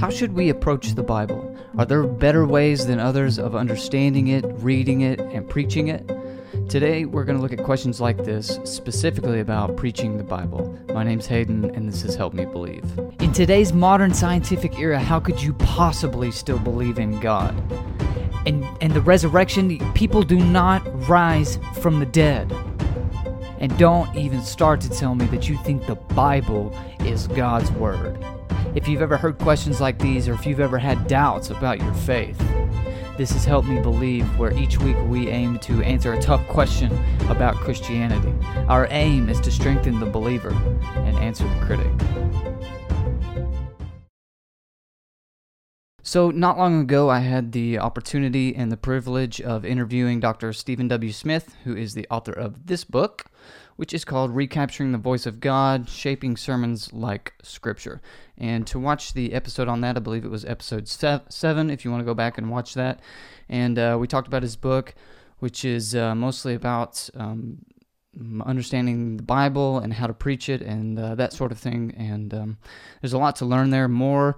How should we approach the Bible? Are there better ways than others of understanding it, reading it, and preaching it? Today, we're going to look at questions like this, specifically about preaching the Bible. My name's Haden, and this has helped me believe. In today's modern scientific era, how could you possibly still believe in God? And, and the resurrection, people do not rise from the dead. And don't even start to tell me that you think the Bible is God's Word. If you've ever heard questions like these, or if you've ever had doubts about your faith, this has helped me believe where each week we aim to answer a tough question about Christianity. Our aim is to strengthen the believer and answer the critic. So, not long ago, I had the opportunity and the privilege of interviewing Dr. Steven W. Smith, who is the author of this book, which is called Recapturing the Voice of God Shaping Sermons Like Scripture. And to watch the episode on that, I believe it was episode seven, if you want to go back and watch that. And uh, we talked about his book, which is uh, mostly about um, understanding the Bible and how to preach it and uh, that sort of thing. And um, there's a lot to learn there. More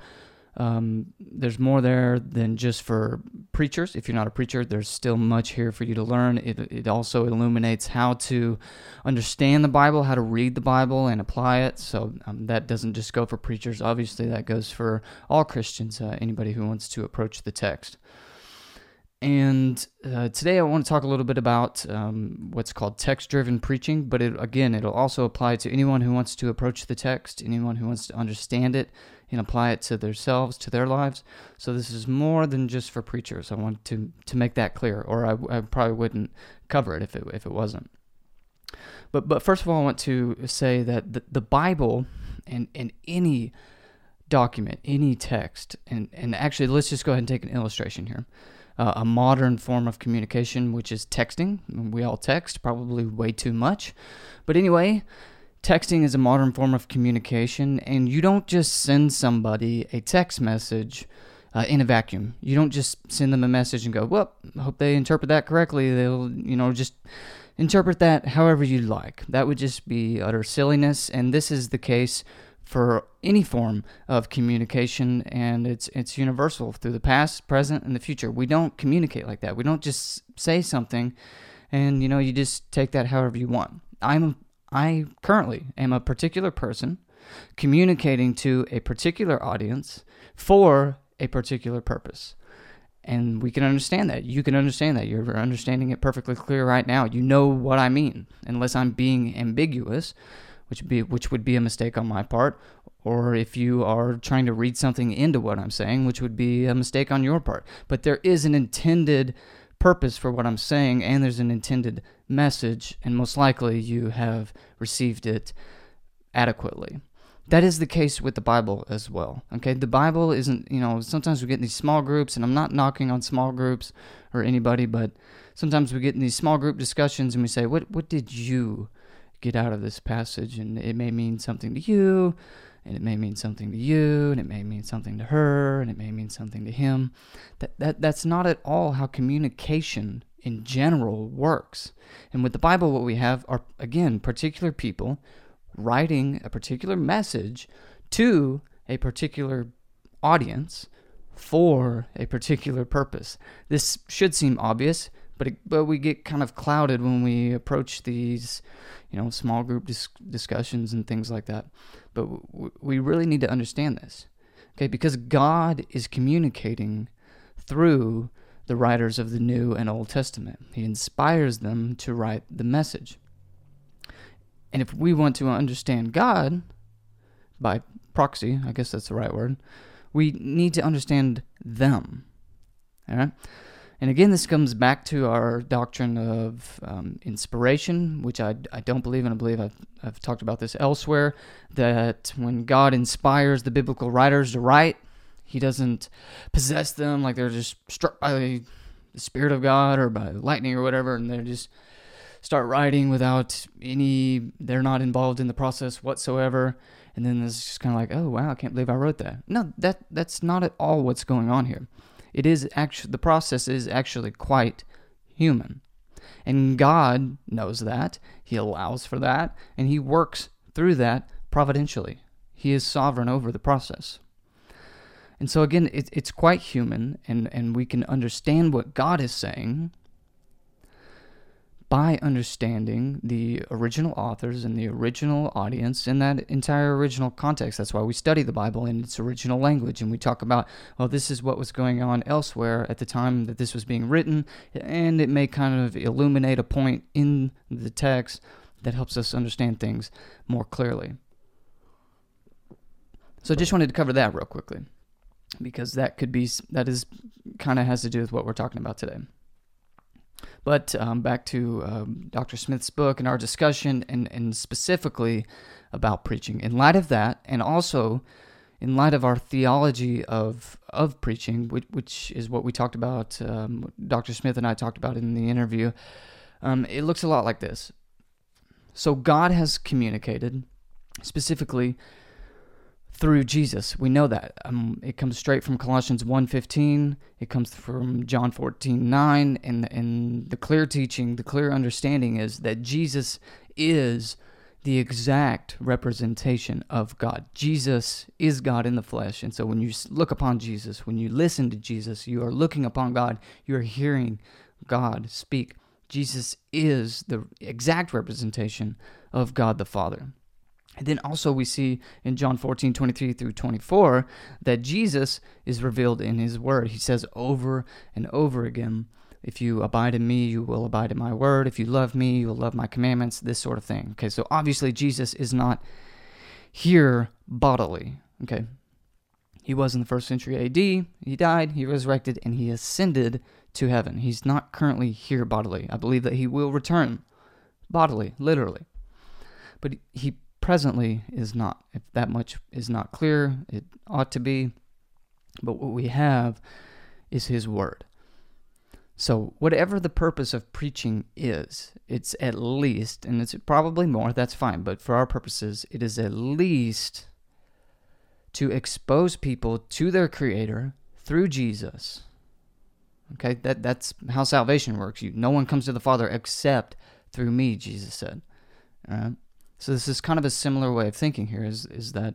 um, there's more there than just for preachers. If you're not a preacher, there's still much here for you to learn. It, it also illuminates how to understand the Bible, how to read the Bible and apply it. So um, that doesn't just go for preachers. Obviously, that goes for all Christians, uh, anybody who wants to approach the text. And uh, today I want to talk a little bit about um, what's called text driven preaching, but it, again, it'll also apply to anyone who wants to approach the text, anyone who wants to understand it and apply it to themselves, to their lives. So this is more than just for preachers. I want to, to make that clear, or I, I probably wouldn't cover it if it, if it wasn't. But, but first of all, I want to say that the, the Bible and, and any document, any text, and, and actually, let's just go ahead and take an illustration here uh, a modern form of communication, which is texting. We all text, probably way too much. But anyway, texting is a modern form of communication, and you don't just send somebody a text message uh, in a vacuum. You don't just send them a message and go, well, I hope they interpret that correctly. They'll, you know, just interpret that however you like. That would just be utter silliness, and this is the case for any form of communication and it's it's universal through the past, present and the future. We don't communicate like that. We don't just say something and you know you just take that however you want. I'm I currently am a particular person communicating to a particular audience for a particular purpose. And we can understand that. You can understand that. You're understanding it perfectly clear right now. You know what I mean, unless I'm being ambiguous which would be which would be a mistake on my part, or if you are trying to read something into what I'm saying, which would be a mistake on your part. But there is an intended purpose for what I'm saying, and there's an intended message, and most likely you have received it adequately. That is the case with the Bible as well. Okay, the Bible isn't, you know, sometimes we get in these small groups, and I'm not knocking on small groups or anybody, but sometimes we get in these small group discussions and we say, What what did you get out of this passage, and it may mean something to you, and it may mean something to you, and it may mean something to her, and it may mean something to him. That, that that's not at all how communication in general works. And with the Bible, what we have are again particular people writing a particular message to a particular audience for a particular purpose. This should seem obvious, but it, but we get kind of clouded when we approach these, you know, small group dis- discussions and things like that. But w- we really need to understand this, okay? Because God is communicating through the writers of the New and Old Testament. He inspires them to write the message. And if we want to understand God by proxy, I guess that's the right word, we need to understand them. All right? And again, this comes back to our doctrine of um, inspiration, which I, I don't believe, and I believe I've, I've talked about this elsewhere, that when God inspires the biblical writers to write, he doesn't possess them like they're just struck by the Spirit of God or by lightning or whatever, and they just start writing without any, they're not involved in the process whatsoever. And then it's just kind of like, oh, wow, I can't believe I wrote that. No, that that's not at all what's going on here. It is actually the process is actually quite human. And God knows that. He allows for that and he works through that providentially. He is sovereign over the process. And so again, it, it's quite human, and, and we can understand what God is saying by understanding the original authors and the original audience in that entire original context. That's why we study the Bible in its original language and we talk about, well, this is what was going on elsewhere at the time that this was being written, and it may kind of illuminate a point in the text that helps us understand things more clearly. So I just wanted to cover that real quickly because that could be that is kind of has to do with what we're talking about today. But um, back to um, Dr. Smith's book and our discussion, and, and specifically about preaching. In light of that, and also in light of our theology of of preaching, which, which is what we talked about, um, Dr. Smith and I talked about in the interview, um, it looks a lot like this. So God has communicated specifically through Jesus. We know that. Um, it comes straight from Colossians 1.15. It comes from John 14.9. And, and the clear teaching, the clear understanding is that Jesus is the exact representation of God. Jesus is God in the flesh. And so when you look upon Jesus, when you listen to Jesus, you are looking upon God. You are hearing God speak. Jesus is the exact representation of God the Father. And then also we see in John 14, 23 through 24, that Jesus is revealed in his word. He says over and over again, if you abide in me, you will abide in my word. If you love me, you will love my commandments, this sort of thing. Okay, so obviously Jesus is not here bodily. Okay, he was in the first century AD. He died, he resurrected, and he ascended to heaven. He's not currently here bodily. I believe that he will return bodily, literally. But he presently is not. If that much is not clear, it ought to be. But what we have is His Word. So, whatever the purpose of preaching is, it's at least, and it's probably more, that's fine, but for our purposes, it is at least to expose people to their Creator through Jesus. Okay, that, that's how salvation works. You, no one comes to the Father except through me, Jesus said. All right? So this is kind of a similar way of thinking here is is that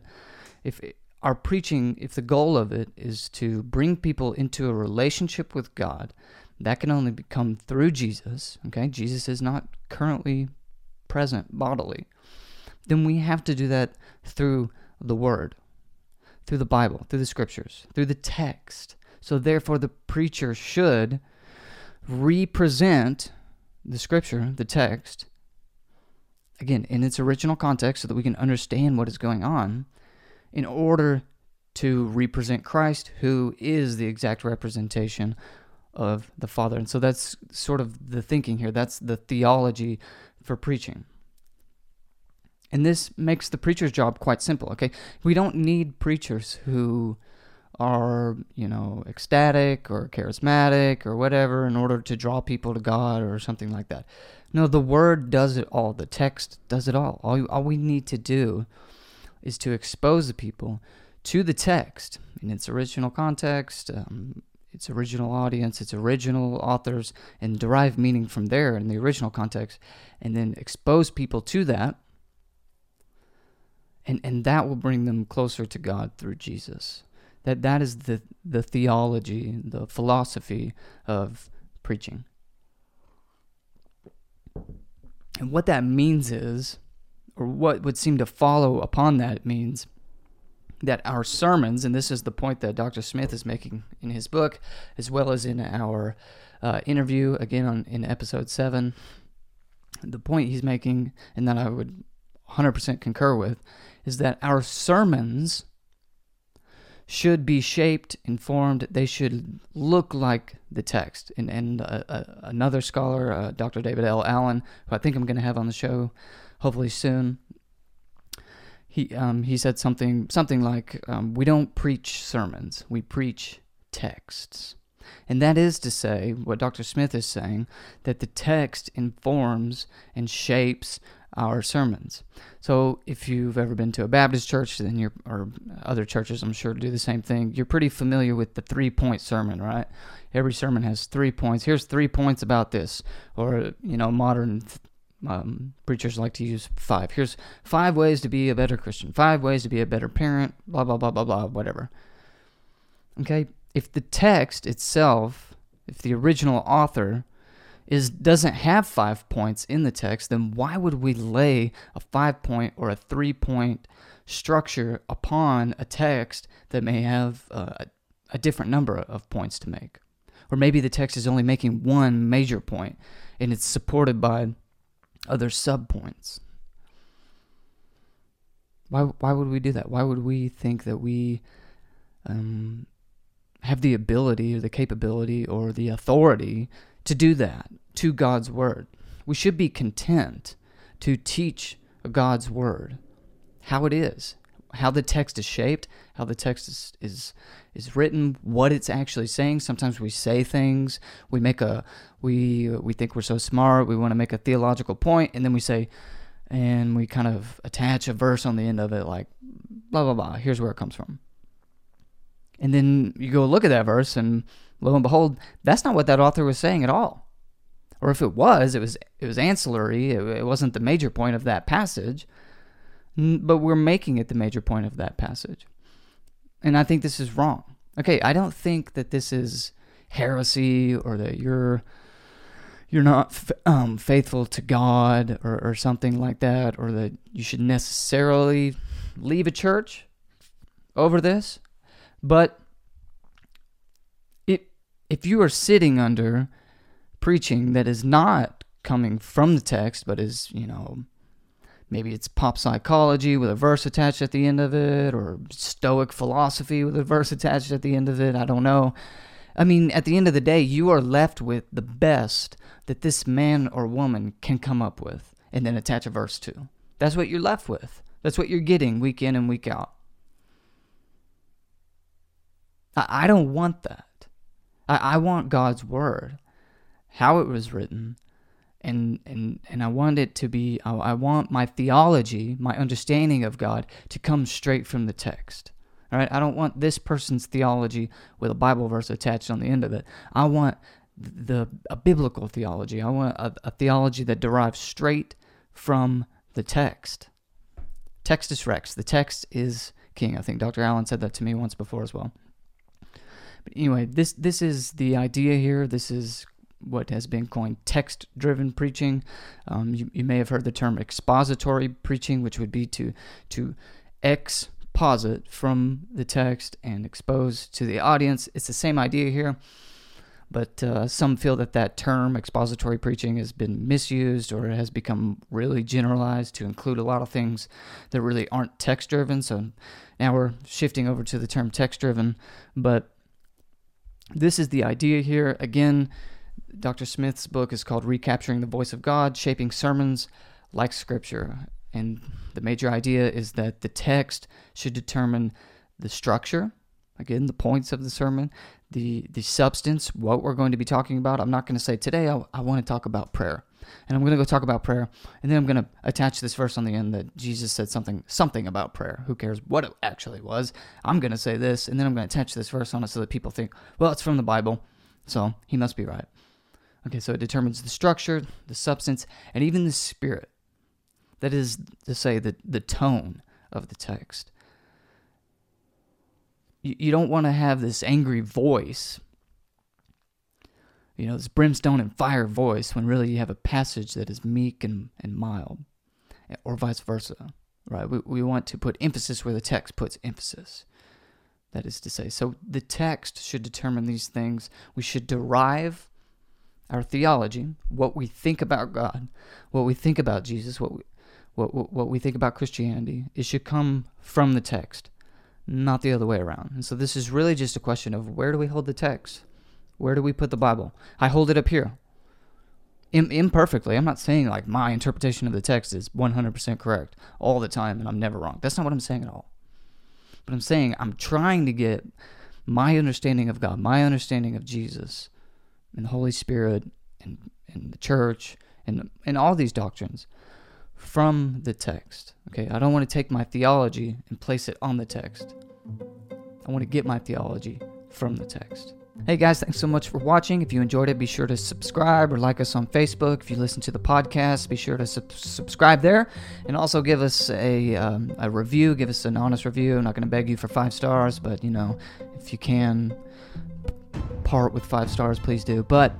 if our preaching, if the goal of it is to bring people into a relationship with God, that can only come through Jesus, okay? Jesus is not currently present bodily. Then we have to do that through the word, through the Bible, through the scriptures, through the text. So therefore the preacher should represent the scripture, the text, again, in its original context so that we can understand what is going on in order to represent Christ, who is the exact representation of the Father. And so that's sort of the thinking here. That's the theology for preaching. And this makes the preacher's job quite simple, okay? We don't need preachers who are, you know, ecstatic or charismatic or whatever in order to draw people to God or something like that. No, the word does it all. The text does it all. All, all we need to do is to expose the people to the text in its original context, um, its original audience, its original authors, and derive meaning from there in the original context, and then expose people to that. And, and that will bring them closer to God through Jesus. That that is the the theology, the philosophy of preaching. And what that means is, or what would seem to follow upon that means that our sermons, and this is the point that Dr. Smith is making in his book, as well as in our uh, interview, again on, in episode 7, the point he's making, and that I would 100% concur with, is that our sermons should be shaped, informed. They should look like the text. And, and uh, uh, another scholar, uh, Dr. David L. Allen, who I think I'm going to have on the show hopefully soon, he um, he said something something like, um, "We don't preach sermons. We preach texts." And that is to say, what Dr. Smith is saying, that the text informs and shapes our sermons. So if you've ever been to a Baptist church, then you're, or other churches, I'm sure do the same thing. You're pretty familiar with the three point sermon, right? Every sermon has three points. Here's three points about this, or you know, modern um, preachers like to use five. Here's five ways to be a better Christian. Five ways to be a better parent. Blah blah blah blah blah. Whatever. Okay? If the text itself, if the original author is doesn't have 5 points in the text, then why would we lay a 5 point or a 3 point structure upon a text that may have uh, a different number of points to make? Or maybe the text is only making one major point and it's supported by other subpoints. Why, why would we do that? Why would we think that we um, have the ability or the capability or the authority to do that to God's Word? We should be content to teach God's Word how it is, how the text is shaped, how the text is, is is written, what it's actually saying. Sometimes we say things, we make a we we think we're so smart, we want to make a theological point, and then we say, and we kind of attach a verse on the end of it, like blah blah blah. Here's where it comes from. And then you go look at that verse, and lo and behold, that's not what that author was saying at all. Or if it was, it was it was ancillary. It, it wasn't the major point of that passage, but we're making it the major point of that passage. And I think this is wrong. Okay, I don't think that this is heresy or that you're you're not um, faithful to God or, or something like that, or that you should necessarily leave a church over this. But if you are sitting under preaching that is not coming from the text, but is you know maybe it's pop psychology with a verse attached at the end of it, or Stoic philosophy with a verse attached at the end of it. I don't know. I mean, at the end of the day, you are left with the best that this man or woman can come up with and then attach a verse to. That's what you're left with. That's what you're getting week in and week out. I, don't want that. I, I want God's word, how it was written, and and and I want it to be I, I want my theology, my understanding of God to come straight from the text. All right, I don't want this person's theology with a Bible verse attached on the end of it. I want the a biblical theology. I want a, a theology that derives straight from the text. Textus rex. The text is king. I think Dr. Allen said that to me once before as well. But anyway, this this is the idea here. This is what has been coined text driven preaching. Um, you, you may have heard the term expository preaching, which would be to, to exposit from the text and expose to the audience. It's the same idea here, but uh, some feel that that term, expository preaching, has been misused or has become really generalized to include a lot of things that really aren't text driven. So now we're shifting over to the term text driven, but this is the idea here. Again, Dr. Smith's book is called Recapturing the Voice of God Shaping Sermons Like Scripture. And the major idea is that the text should determine the structure, again, the points of the sermon, the, the substance, what we're going to be talking about. I'm not going to say today I, I want to talk about prayer. And I'm going to go talk about prayer, and then I'm going to attach this verse on the end that Jesus said something something about prayer. Who cares what it actually was? I'm going to say this, and then I'm going to attach this verse on it so that people think, well, it's from the Bible, so he must be right. Okay, so it determines the structure, the substance, and even the spirit. That is to say, the, the tone of the text. You, you don't want to have this angry voice, you know, this brimstone and fire voice, when really you have a passage that is meek and, and mild, or vice versa, right? We, we want to put emphasis where the text puts emphasis. That is to say, so the text should determine these things. We should derive our theology, what we think about God, what we think about Jesus, what we, what, what, what we think about Christianity, it should come from the text, not the other way around. And so this is really just a question of where do we hold the text? Where do we put the Bible? I hold it up here. Im- imperfectly. I'm not saying like my interpretation of the text is 100% correct all the time and I'm never wrong. That's not what I'm saying at all. But I'm saying I'm trying to get my understanding of God, my understanding of Jesus and the Holy Spirit and, and the church and, and all these doctrines from the text. Okay, I don't want to take my theology and place it on the text. I want to get my theology from the text. Hey guys, thanks so much for watching. If you enjoyed it, be sure to subscribe or like us on Facebook. If you listen to the podcast, be sure to sub- subscribe there. And also give us a, um, a review, give us an honest review. I'm not going to beg you for five stars, but you know, if you can part with five stars, please do. But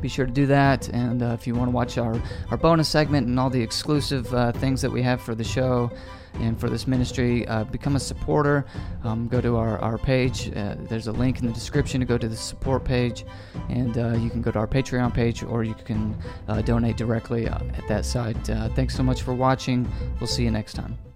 be sure to do that. And uh, if you want to watch our, our bonus segment and all the exclusive uh, things that we have for the show and for this ministry, uh, become a supporter. Um, go to our, our page. Uh, there's a link in the description to go to the support page. And uh, you can go to our Patreon page or you can uh, donate directly at that site. thanks so much for watching. We'll see you next time.